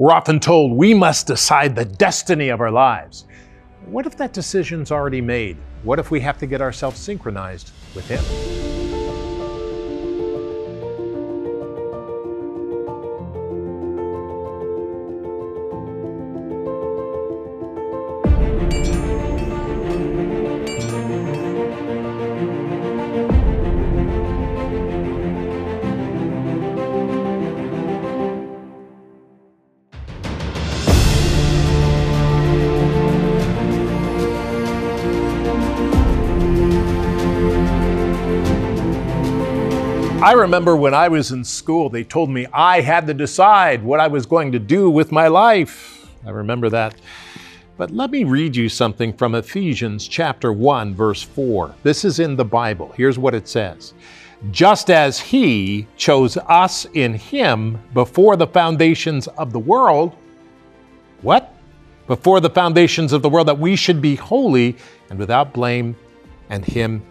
We're often told we must decide the destiny of our lives. What if that decision's already made? What if we have to get ourselves synchronized with Him? Remember when I was in school, they told me I had to decide what I was going to do with my life. I remember that. But let me read you something from Ephesians chapter 1 verse 4. This is in the Bible. Here's what it says. Just as he chose us in him before the foundations of the world, what? Before the foundations of the world that we should be holy and without blame and him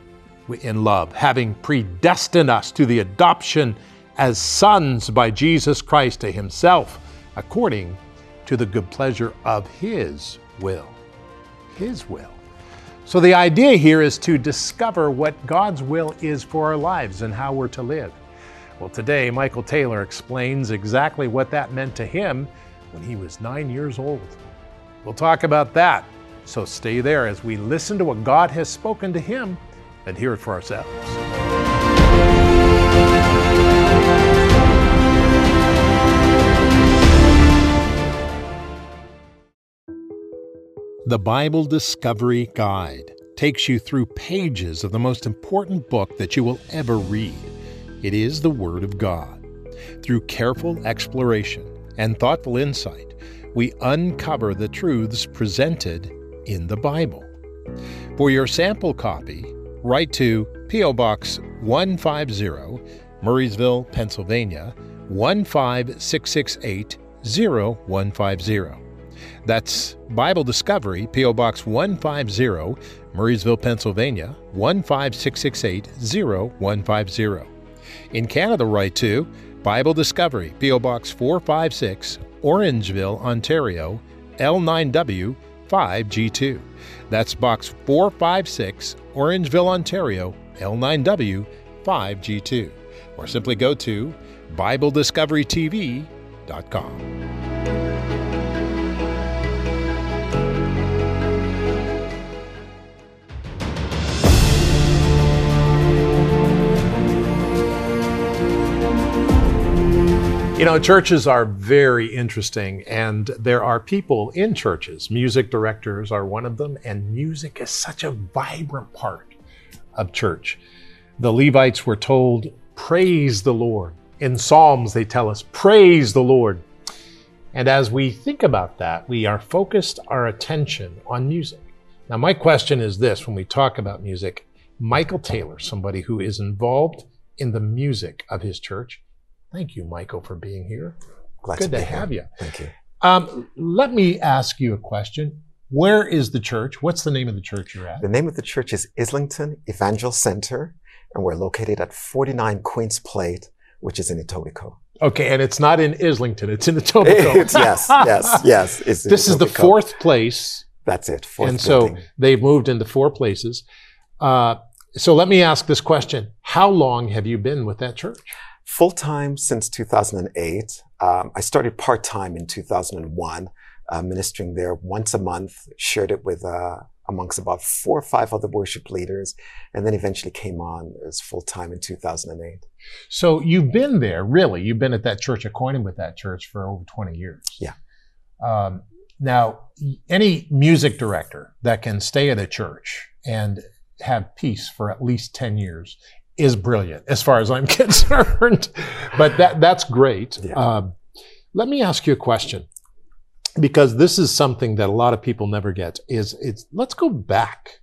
in love, having predestined us to the adoption as sons by Jesus Christ to Himself, according to the good pleasure of His will. His will. So the idea here is to discover what God's will is for our lives and how we're to live. Well, today, Michael Taylor explains exactly what that meant to him when he was nine years old. We'll talk about that. So stay there as we listen to what God has spoken to him and hear it for ourselves. The Bible Discovery Guide takes you through pages of the most important book that you will ever read. It is the Word of God. Through careful exploration and thoughtful insight, we uncover the truths presented in the Bible. For your sample copy, write to P.O. Box 150, Murrysville, Pennsylvania 15668 0150. That's Bible Discovery, P.O. Box 150, Murrysville, Pennsylvania 15668 0150. In Canada, write to Bible Discovery, P.O. Box 456, Orangeville, Ontario L9W 5G2. That's Box 456, Orangeville, Ontario, L9W 5G2. Or simply go to BibleDiscoveryTV.com. You know, churches are very interesting, and there are people in churches. Music directors are one of them, and music is such a vibrant part of church. The Levites were told, Praise the Lord. In Psalms, they tell us, Praise the Lord. And as we think about that, we are focused our attention on music. Now, my question is this when we talk about music, Michael Taylor, somebody who is involved in the music of his church, Thank you, Michael, for being here. Glad Good to, to, have here. you. Thank you. Um, let me ask you a question. Where is the church? What's the name of the church you're at? The name of the church is Islington Evangel Center, and we're located at 49 Queens Plate, which is in Etobicoke. Okay, and it's not in Islington; it's in Etobicoke. It's, yes, yes, yes. This is the fourth place, That's it. Fourth and so building. they've moved into four places. Uh, so let me ask this question: How long have you been with that church? Full time since 2008. Um, I started part time in 2001, uh, ministering there once a month. Shared it with uh, amongst about four or five other worship leaders, and then eventually came on as full time in 2008. So you've been there, really. You've been at that church, acquainted with that church for over 20 years. Yeah. Um, now, any music director that can stay at a church and have peace for at least 10 years is brilliant, as far as I'm concerned. but that that's great. Yeah. Um, let me ask you a question, because this is something that a lot of people never get. Is it's let's go back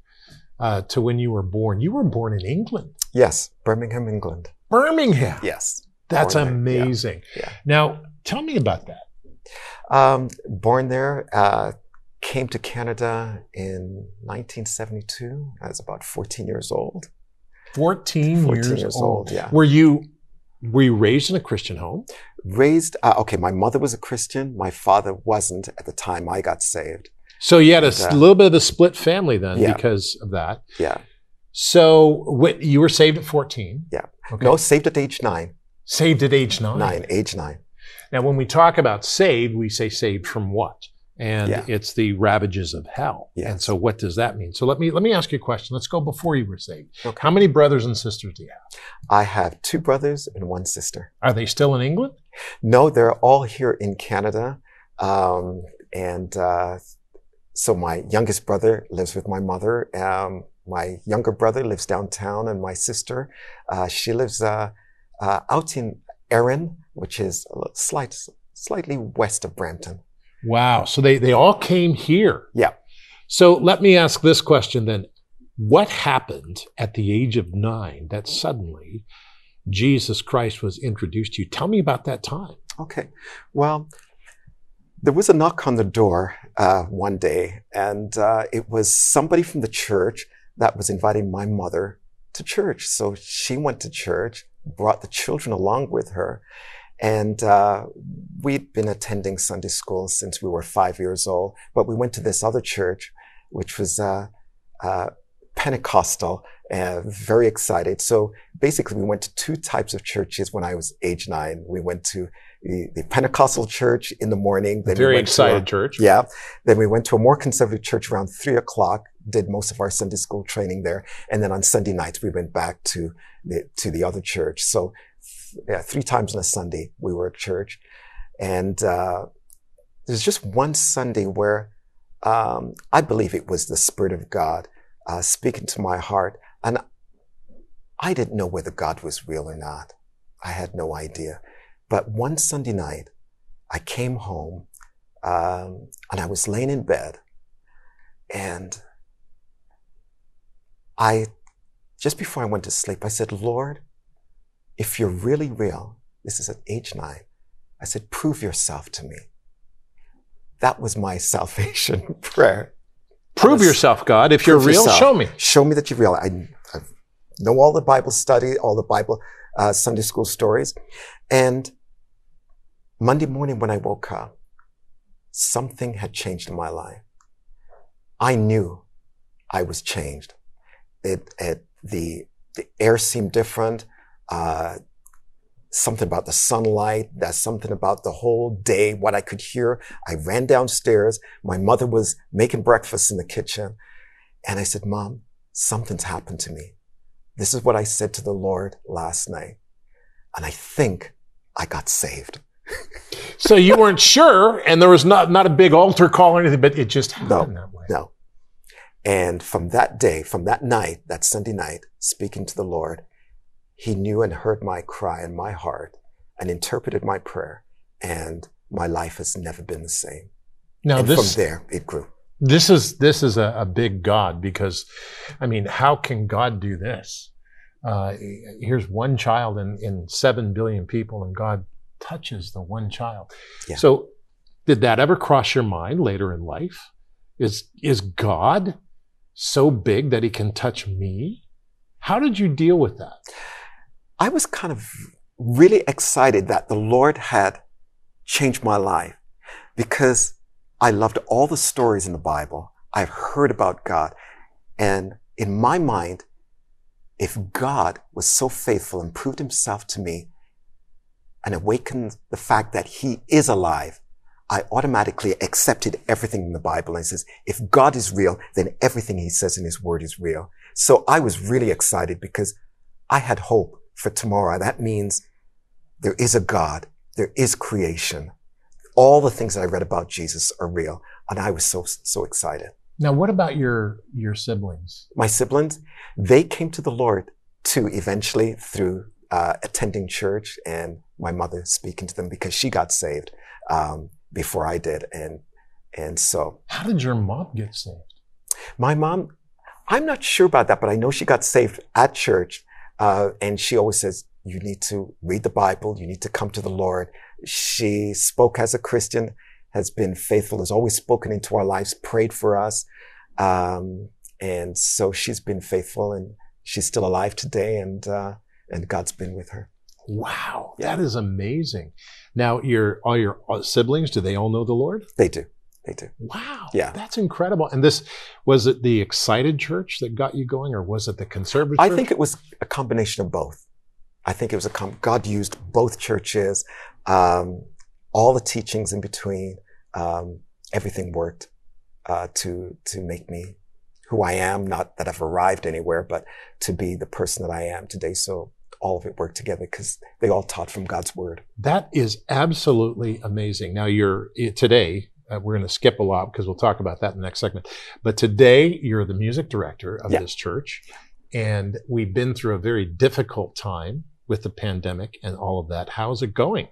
uh, to when you were born. You were born in England, Yes, Birmingham, England. Birmingham. Yes. That's Born there, yeah. amazing. Yeah. Now, tell me about that. Um, born there, uh, came to Canada in 1972. I was about 14 years old. 14, 14 years, years old. old, yeah. Were you Were you raised in a Christian home? Raised, uh, okay, my mother was a Christian. My father wasn't at the time I got saved. So you had a And, s- uh, little bit of a split family then Yeah. because of that. Yeah. So what, you were saved at 14. Yeah. Okay. No, saved at age nine. Saved at age nine. Nine, age nine. Now, when we talk about saved, we say saved from what? And Yeah. it's the ravages of hell. Yes. And so what does that mean? So let me let me ask you a question. Let's go before you were saved. Okay. How many brothers and sisters do you have? I have two brothers and one sister. Are they still in England? No, they're all here in Canada. Um, and uh, so my youngest brother lives with my mother. Um, my younger brother lives downtown, and my sister, uh, she lives uh, uh, out in Erin, which is a slight, slightly west of Brampton. Wow. So they, they all came here. Yeah. So let me ask this question then. What happened at the age of nine that suddenly Jesus Christ was introduced to you? Tell me about that time. Okay. Well, there was a knock on the door uh, one day, and uh, it was somebody from the church that was inviting my mother to church. So she went to church, brought the children along with her, and uh, we'd been attending Sunday school since we were five years old. But we went to this other church, which was uh, uh, Pentecostal, uh, very excited. So basically, we went to two types of churches when I was age nine. We went to the, the Pentecostal church in the morning. Then we Very went to a- excited church. yeah. Then we went to a more conservative church around three o'clock, did most of our Sunday school training there. And then on Sunday nights, we went back to the, to the other church. So yeah, three times on a Sunday, we were at church. And, uh, there's just one Sunday where, um, I believe it was the Spirit of God, uh, speaking to my heart. And I didn't know whether God was real or not. I had no idea. But one Sunday night, I came home um, and I was laying in bed, and I, just before I went to sleep, I said, Lord, if you're really real, this is at age nine, I said, prove yourself to me. That was my salvation prayer. Prove was- yourself, God. If you're real, yourself. show me. Show me that you're real. I, I know all the Bible study, all the Bible uh, Sunday school stories. And Monday morning when I woke up, something had changed in my life. I knew I was changed. It, it the the air seemed different. Uh, something about the sunlight. That's something about the whole day. What I could hear. I ran downstairs. My mother was making breakfast in the kitchen, and I said, "Mom, something's happened to me. This is what I said to the Lord last night, and I think I got saved." So you weren't sure, and there was not, not a big altar call or anything, but it just happened that way. No. And from that day, from that night, that Sunday night, speaking to the Lord, He knew and heard my cry in my heart and interpreted my prayer. And my life has never been the same. Now and this from there, it grew. this is this is a, a big God because, I mean, how can God do this? Uh, here's one child in, in seven billion people, and God touches the one child. Yeah. So, did that ever cross your mind later in life? Is is God so big that He can touch me? How did you deal with that? I was kind of really excited that the Lord had changed my life because I loved all the stories in the Bible. I've heard about God. And in my mind, if God was so faithful and proved himself to me and awakened the fact that he is alive, I automatically accepted everything in the Bible and says, if God is real, then everything he says in his word is real. So I was really excited because I had hope for tomorrow. That means there is a God. There is creation. All the things that I read about Jesus are real. And I was so, so excited. Now, what about your your siblings? My siblings, they came to the Lord too, eventually through uh, attending church and my mother speaking to them because she got saved um, before I did. And, and so How did your mom get saved? My mom, I'm not sure about that, but I know she got saved at church. Uh, and she always says, you need to read the Bible. You need to come to the Lord. She spoke as a Christian, has been faithful, has always spoken into our lives, prayed for us. Um, and so she's been faithful and she's still alive today and, uh, and God's been with her. Wow, that is amazing. Now, your all your uh, siblings, do they all know the Lord? They do. They do. Wow, Yeah. that's incredible. And this was it the excited church that got you going, or was it the conservative? I church? think it was a combination of both. I think it was a com- God used both churches, um, all the teachings in between, um, everything worked uh, to to make me who I am. Not that I've arrived anywhere, but to be the person that I am today. So all of it worked together because they all taught from God's word. That is absolutely amazing. Now, you're eh, today, uh, we're going to skip a lot because we'll talk about that in the next segment. But today, you're the music director of Yeah. this church. And we've been through a very difficult time with the pandemic and all of that. How's it going?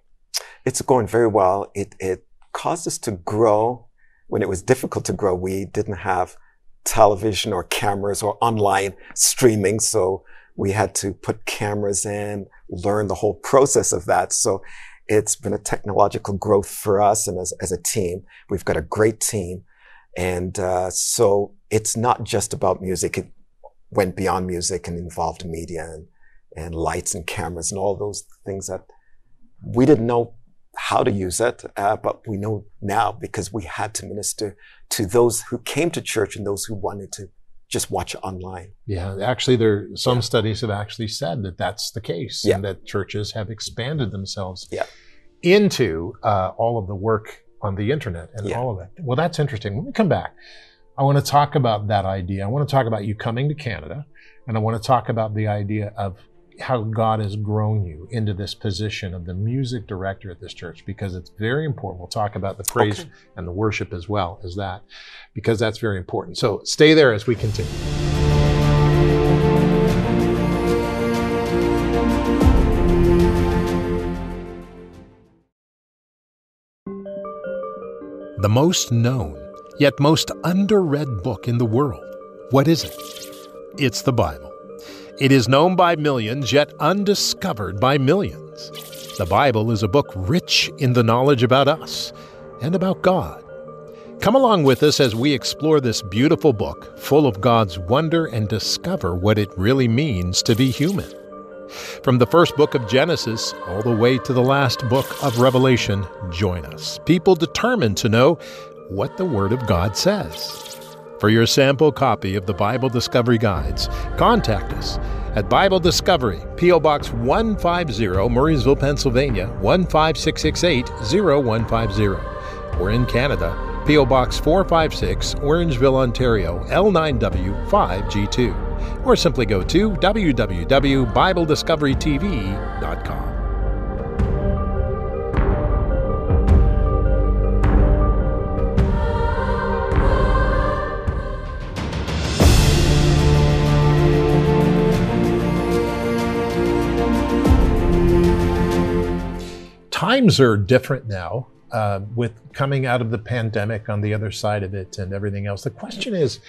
It's going very well. It it caused us to grow when it was difficult to grow. We didn't have television or cameras or online streaming, so we had to put cameras in, learn the whole process of that. So it's been a technological growth for us, and as as a team, we've got a great team, and uh, so it's not just about music. It went beyond music and involved media and and lights and cameras and all those things that we didn't know how to use it, uh, but we know now because we had to minister to those who came to church and those who wanted to just watch online. Yeah, actually, there some Yeah. studies have actually said that that's the case, Yeah. and that churches have expanded themselves Yeah. into uh, all of the work on the internet and all of that. Well, that's interesting. When we come back, I want to talk about that idea. I want to talk about you coming to Canada, and I want to talk about the idea of how God has grown you into this position of the music director at this church because it's very important. We'll talk about the praise Okay. and the worship as well as that because that's very important. So stay there as we continue. The most known, yet most underread book in the world. What is it? It's the Bible. It is known by millions, yet undiscovered by millions. The Bible is a book rich in the knowledge about us and about God. Come along with us as we explore this beautiful book full of God's wonder and discover what it really means to be human. From the first book of Genesis all the way to the last book of Revelation, join us, people determined to know what the Word of God says. For your sample copy of the Bible Discovery Guides, contact us at Bible Discovery, P.O. Box 150, Murrysville, Pennsylvania 15668 0150. We're in Canada, P.O. Box 456, Orangeville, Ontario L9W 5G2. Or simply go to www.biblediscoverytv.com. times are different now uh, with coming out of the pandemic on the other side of it and everything else. The question is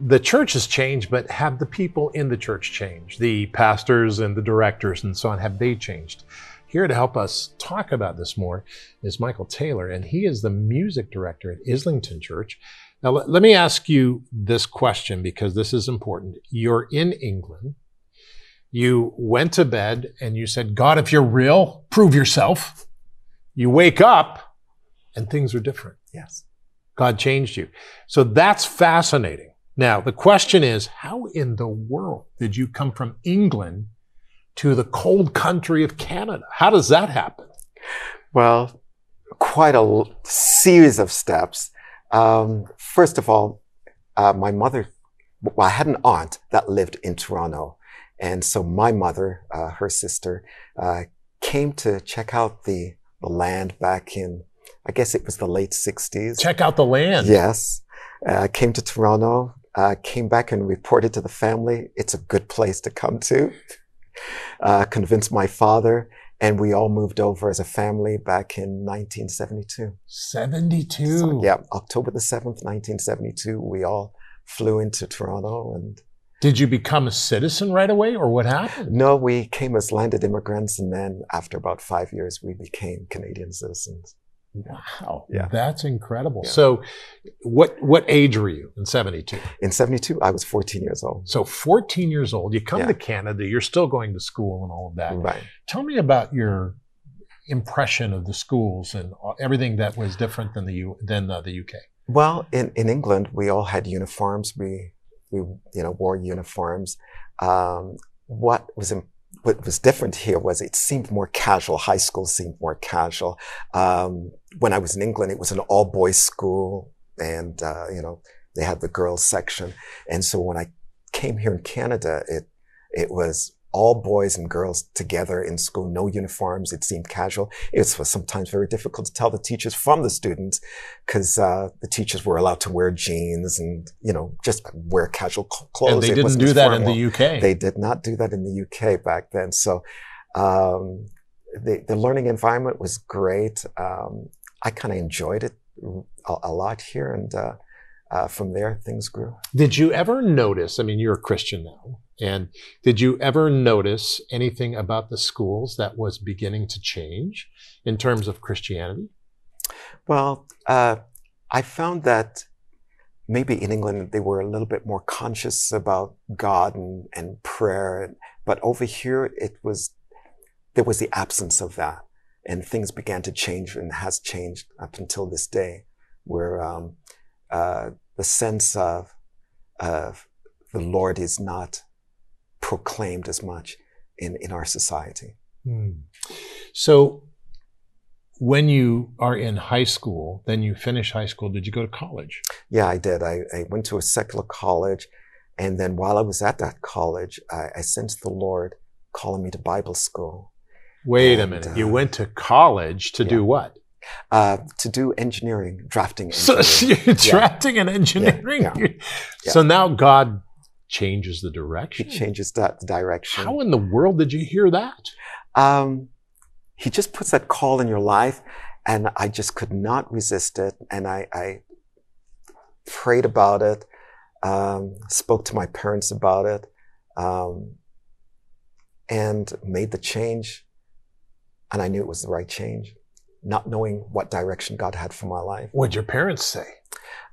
the church has changed, but have the people in the church changed? The pastors and the directors and so on, have they changed? Here to help us talk about this more is Michael Taylor, and he is the music director at Islington Church. Now, let, let me ask you this question because this is important. You're in England. You went to bed and you said, God, if you're real, prove yourself. You wake up and things are different. Yes. God changed you. So that's fascinating. Now, the question is, how in the world did you come from England to the cold country of Canada? How does that happen? Well, quite a l- series of steps. Um, first of all, uh, my mother, well, I had an aunt that lived in Toronto. And so my mother, uh, her sister, uh, came to check out the, the land back in, I guess it was the late 60s. Check out the land. Yes. Uh, came to Toronto, uh, came back and reported to the family. It's a good place to come to. Uh, convinced my father, and we all moved over as a family back in 1972. 72. So, yeah, October the 7th, 1972, we all flew into Toronto. And Did you become a citizen right away or what happened? no, we came as landed immigrants, and then after about five years, we became Canadian citizens. Wow, Yeah. that's incredible. Yeah. So, what what age were you in '72? In 72, I was 14 years old. So, 14 years old. You come Yeah. to Canada. You're still going to school and all of that. Right. Tell me about your impression of the schools and everything that was different than the U than uh, the UK. Well, in, in England, we all had uniforms. We, we, you know, wore uniforms. Um, what was, what was different here was it seemed more casual. High school seemed more casual. Um, when I was in England, it was an all boys school and, uh, you know, they had the girls section. And so when I came here in Canada, it, it was all boys and girls together in school, no uniforms. It seemed casual. It was sometimes very difficult to tell the teachers from the students because uh, the teachers were allowed to wear jeans and you know just wear casual clothes. and they It didn't do that in the UK. They did not do that in the UK back then. So um, the the learning environment was great. Um, I kind of enjoyed it a, a lot here, and uh, uh, from there things grew. Did you ever notice? I mean, you're a Christian now, and did you ever notice anything about the schools that was beginning to change in terms of Christianity? Well, uh, I found that maybe in England they were a little bit more conscious about God and, and prayer, but over here it was there was the absence of that, and things began to change and has changed up until this day, where um, uh, the sense of of the Lord is not proclaimed as much in in our society. Hmm. So, when you are in high school, then you finish high school. Did you go to college? Yeah, I did. I, I went to a secular college. And then while I was at that college, I, I sensed the Lord calling me to Bible school Wait a minute. uh, you went to college to do what? uh, to do engineering, drafting So engineering. you're drafting and engineering. yeah, So now God changes the direction. He changes that direction. How in the world did you hear that? Um, he just puts that call in your life, and I just could not resist it. And I, I prayed about it, um, spoke to my parents about it, um, and made the change. And I knew it was the right change, not knowing what direction God had for my life. What'd your parents say?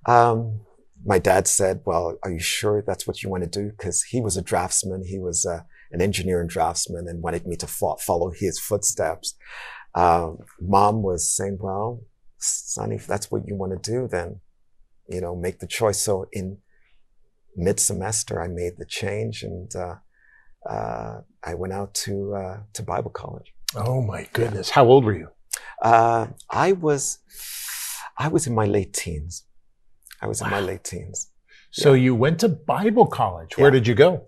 Um, my dad said, "Well, are you sure that's what you want to do?" Because he was a draftsman. He was uh, an engineer and draftsman, and wanted me to fo- follow his footsteps. Um, Mom was saying, "Well, son, if that's what you want to do, then you know, make the choice." So in mid semester, I made the change, and uh, uh, I went out to uh, to Bible college. Oh my goodness. How old were you? Uh, I was I was in my late teens. I was in my late teens. So you went to Bible college. Where Yeah. did you go?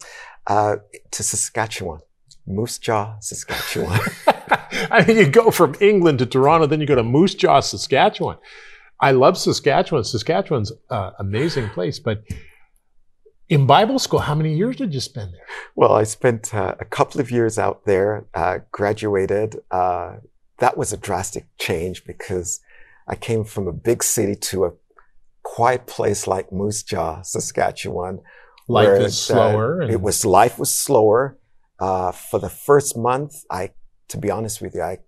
uh, to Saskatchewan, Moose Jaw, Saskatchewan. I mean, you go from England to Toronto, then you go to Moose Jaw, Saskatchewan. I love Saskatchewan. Saskatchewan's an amazing place. But in Bible school, how many years did you spend there? well, I spent uh, a couple of years out there, uh, graduated. Uh, that was a drastic change because I came from a big city to a quiet place like Moose Jaw, Saskatchewan. Life where is slower. Uh, and- it was life was slower. Uh, for the first month, I, to be honest with you, I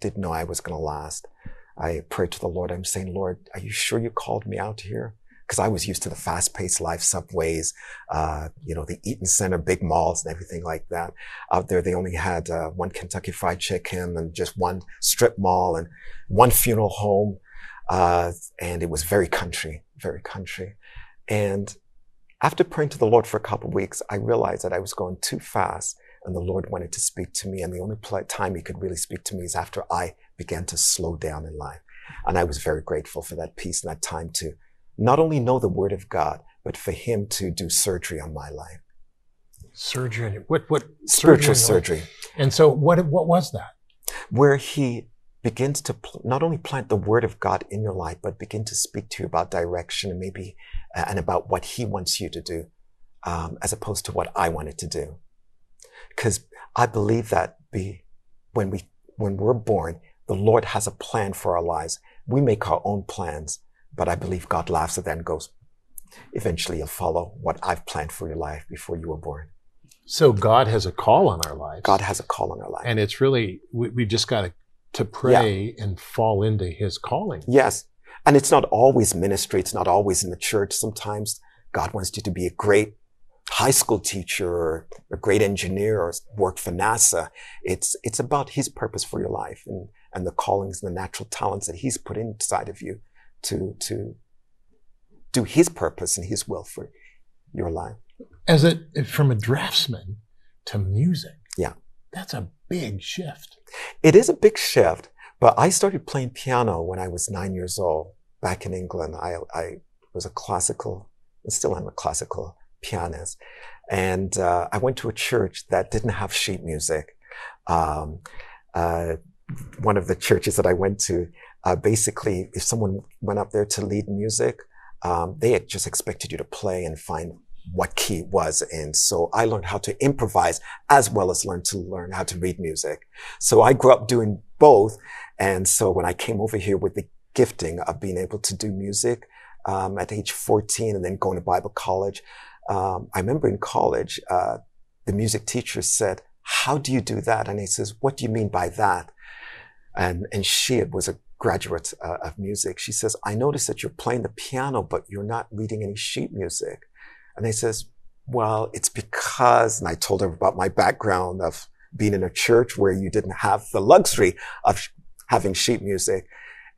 didn't know I was going to last. I prayed to the Lord. I'm saying, Lord, are you sure you called me out here? Because I was used to the fast-paced life, subways, uh, you know, the Eaton Center, big malls, and everything like that. Out there, they only had uh, one Kentucky Fried Chicken and just one strip mall and one funeral home, uh, and it was very country, very country. And after praying to the Lord for a couple of weeks, I realized that I was going too fast and the Lord wanted to speak to me. And the only time he could really speak to me is after I began to slow down in life. And I was very grateful for that peace and that time to not only know the word of God, but for him to do surgery on my life. surgery. What? What? Spiritual surgery on your life? surgery, And so, what? What was that? where he begins to pl- not only plant the word of God in your life, but begin to speak to you about direction and maybe, uh, and about what he wants you to do, um, as opposed to what I wanted to do. Because I believe that be, when we, when we're born, the Lord has a plan for our lives. We make our own plans, but I believe God laughs at that and goes, eventually you'll follow what I've planned for your life before you were born. So God has a call on our lives. God has a call on our life. and it's really we, we've just got to to pray and fall into his calling. Yes. And it's not always ministry. It's not always in the church. Sometimes God wants you to be a great high school teacher or a great engineer or work for NASA. It's, it's about his purpose for your life and, and the callings and the natural talents that he's put inside of you to, to do his purpose and his will for your life. As a, from a draftsman to music. Yeah. That's a big shift. It is a big shift, but I started playing piano when I was nine years old back in England. I, I was a classical, still am a classical pianist. And uh, I went to a church that didn't have sheet music. Um, uh, one of the churches that I went to, uh, basically, if someone went up there to lead music, um, they just expected you to play and find what key was in. So I learned how to improvise as well as learn to learn how to read music. So I grew up doing both. And so when I came over here with the gifting of being able to do music um, at age 14 and then going to Bible college, um, I remember in college, uh, the music teacher said, how do you do that? And he says, what do you mean by that? And, and she was a graduate uh, of music. She says, I noticed that you're playing the piano, but you're not reading any sheet music. And he says, well, it's because, and I told her about my background of being in a church where you didn't have the luxury of having sheet music.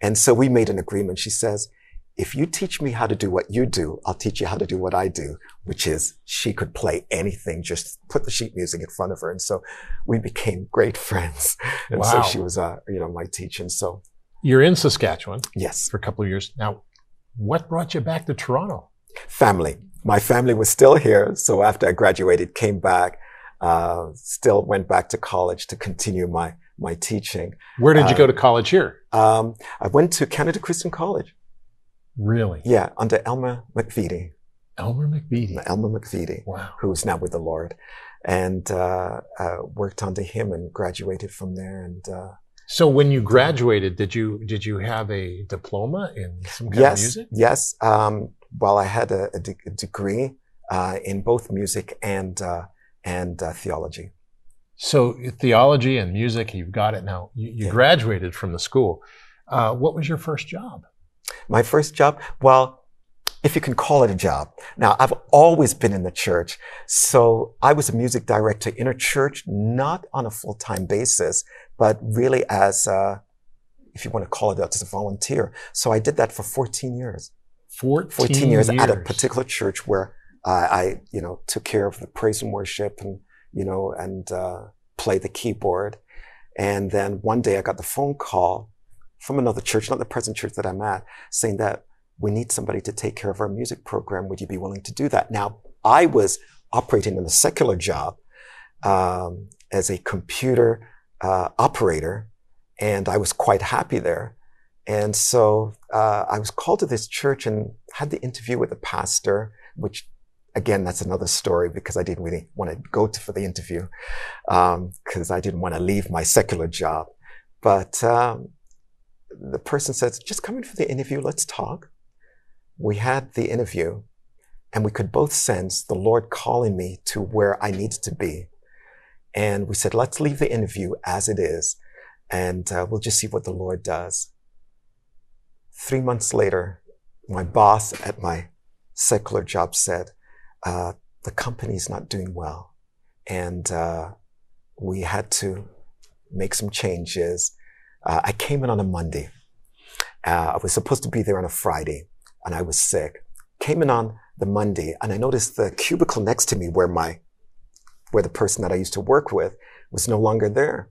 And so we made an agreement. She says, if you teach me how to do what you do, I'll teach you how to do what I do, which is she could play anything, just put the sheet music in front of her. And so we became great friends. And wow. so she was, uh, you know, my teacher. And so. You're in Saskatchewan. Yes. For a couple of years. Now, what brought you back to Toronto? Family. My family was still here. So after I graduated, came back, uh, still went back to college to continue my, my teaching. Where did you go to college here? Um, I went to Canada Christian College. Really? Yeah, under Elmer McVety. Elmer McVety. Elmer McVety. Wow. Who's now with the Lord. And uh, uh, worked under him and graduated from there. And uh, so when you graduated, did you did you have a diploma in some kind yes, of music? Yes. Um, well, I had a, a, de- a degree uh, in both music and uh, and uh, theology. So theology and music, you've got it now. You, you yeah. graduated from the school. Uh, what was your first job? My first job, well, if you can call it a job. Now, I've always been in the church. So I was a music director in a church, not on a full-time basis, but really as, a, if you want to call it that, as a volunteer. So I did that for 14 years. 14, 14 years, years, at a particular church where uh, I, you know, took care of the praise and worship and, you know, and uh, play the keyboard. And then one day I got the phone call from another church, not the present church that I'm at, saying that we need somebody to take care of our music program. Would you be willing to do that? Now, I was operating in a secular job um, as a computer uh, operator, and I was quite happy there. And so uh, I was called to this church and had the interview with the pastor, which again, that's another story because I didn't really want to go to, for the interview because um, I didn't want to leave my secular job. But um, the person says, just come in for the interview, let's talk. We had the interview and we could both sense the Lord calling me to where I needed to be. And we said, let's leave the interview as it is and uh, we'll just see what the Lord does. Three months later, my boss at my secular job said, uh, the company's not doing well. And uh, we had to make some changes uh, I came in on a Monday. Uh, I was supposed to be there on a Friday and I was sick. Came in on the Monday and I noticed the cubicle next to me where my, where the person that I used to work with was no longer there.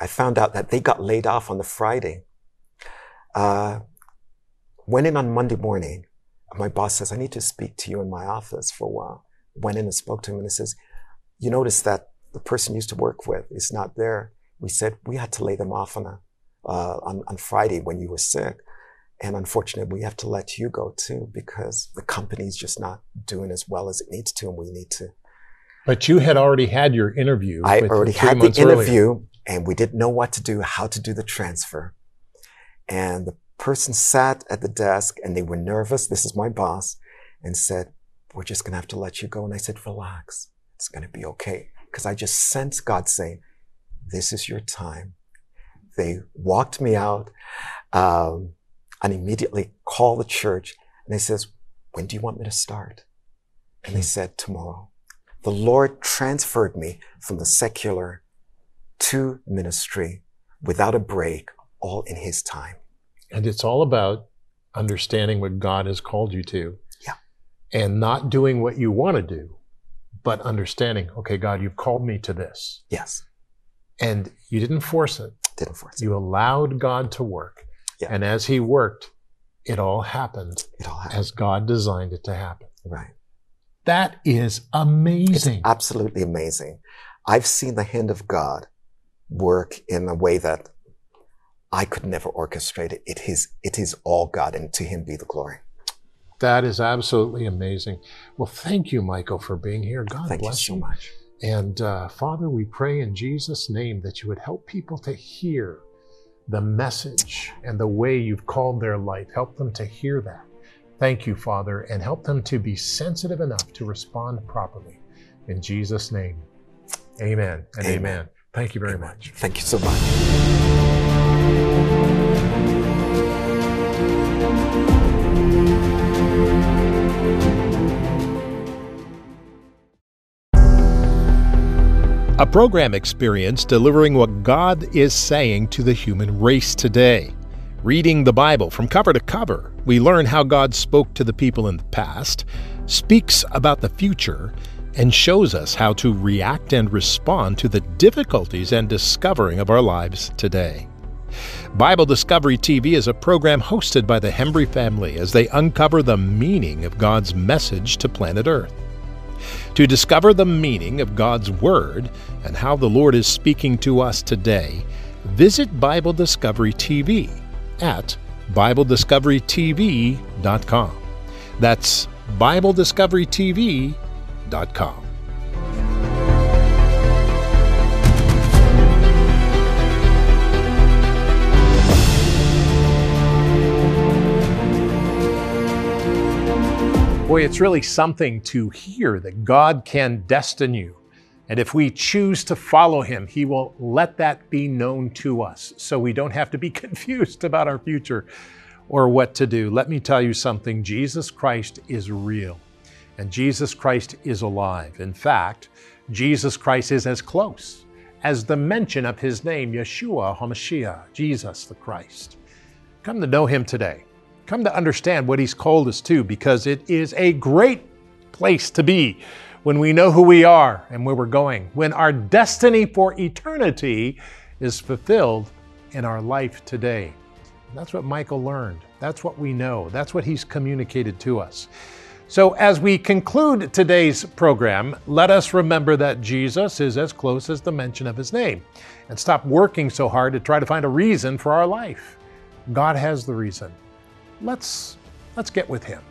I found out that they got laid off on the Friday. Uh, went in on Monday morning. My boss says, I need to speak to you in my office for a while. Went in and spoke to him and he says, you notice that the person you used to work with is not there. We said we had to lay them off on a uh, on, on Friday when you were sick. And unfortunately, we have to let you go too because the company's just not doing as well as it needs to, and we need to. But you had already had your interview. I already had the interview, earlier. and we didn't know what to do, how to do the transfer. And the person sat at the desk, and they were nervous. This is my boss, and said, "We're just going to have to let you go." And I said, "Relax, it's going to be okay," because I just sensed God saying, "This is your time." They walked me out um, and immediately called the church. And they says, when do you want me to start? And they said, tomorrow. The Lord transferred me from the secular to ministry without a break, all in His time. And it's all about understanding what God has called you to. Yeah. And not doing what you want to do, but understanding, okay, God, you've called me to this. Yes. And you didn't force it. Didn't force it. You allowed God to work. Yeah. And as He worked, it all happened It all happened. as God designed it to happen. Right. That is amazing. It's amazing. absolutely amazing. I've seen the hand of God work in a way that I could never orchestrate it. It is, it is all God and to him be the glory. That is absolutely amazing. Well, thank you, Michael, for being here. God Thank you bless so much. And uh, Father, we pray in Jesus' name that you would help people to hear the message and the way you've called their life. Help them to hear that. Thank you, Father, and help them to be sensitive enough to respond properly. In Jesus' name, amen and amen. Amen. Thank you very Amen. much. Thank you so much. A program experience delivering what God is saying to the human race today. Reading the Bible from cover to cover, we learn how God spoke to the people in the past, speaks about the future, and shows us how to react and respond to the difficulties and discovering of our lives today. Bible Discovery TV is a program hosted by the Hembry family as they uncover the meaning of God's message to planet Earth. To discover the meaning of God's Word and how the Lord is speaking to us today, visit Bible Discovery TV at BibleDiscoveryTV.com. That's BibleDiscoveryTV.com. Boy, it's really something to hear that God can destine you. And if we choose to follow Him, He will let that be known to us so we don't have to be confused about our future or what to do. Let me tell you something Jesus Christ is real and Jesus Christ is alive. In fact, Jesus Christ is as close as the mention of His name, Yeshua HaMashiach, Jesus the Christ. Come to know Him today come to understand what He's called us to because it is a great place to be when we know who we are and where we're going, when our destiny for eternity is fulfilled in our life today. That's what Michael learned. That's what we know. That's what he's communicated to us. So, as we conclude today's program, let us remember that Jesus is as close as the mention of his name and stop working so hard to try to find a reason for our life. God has the reason let's, let's get with him.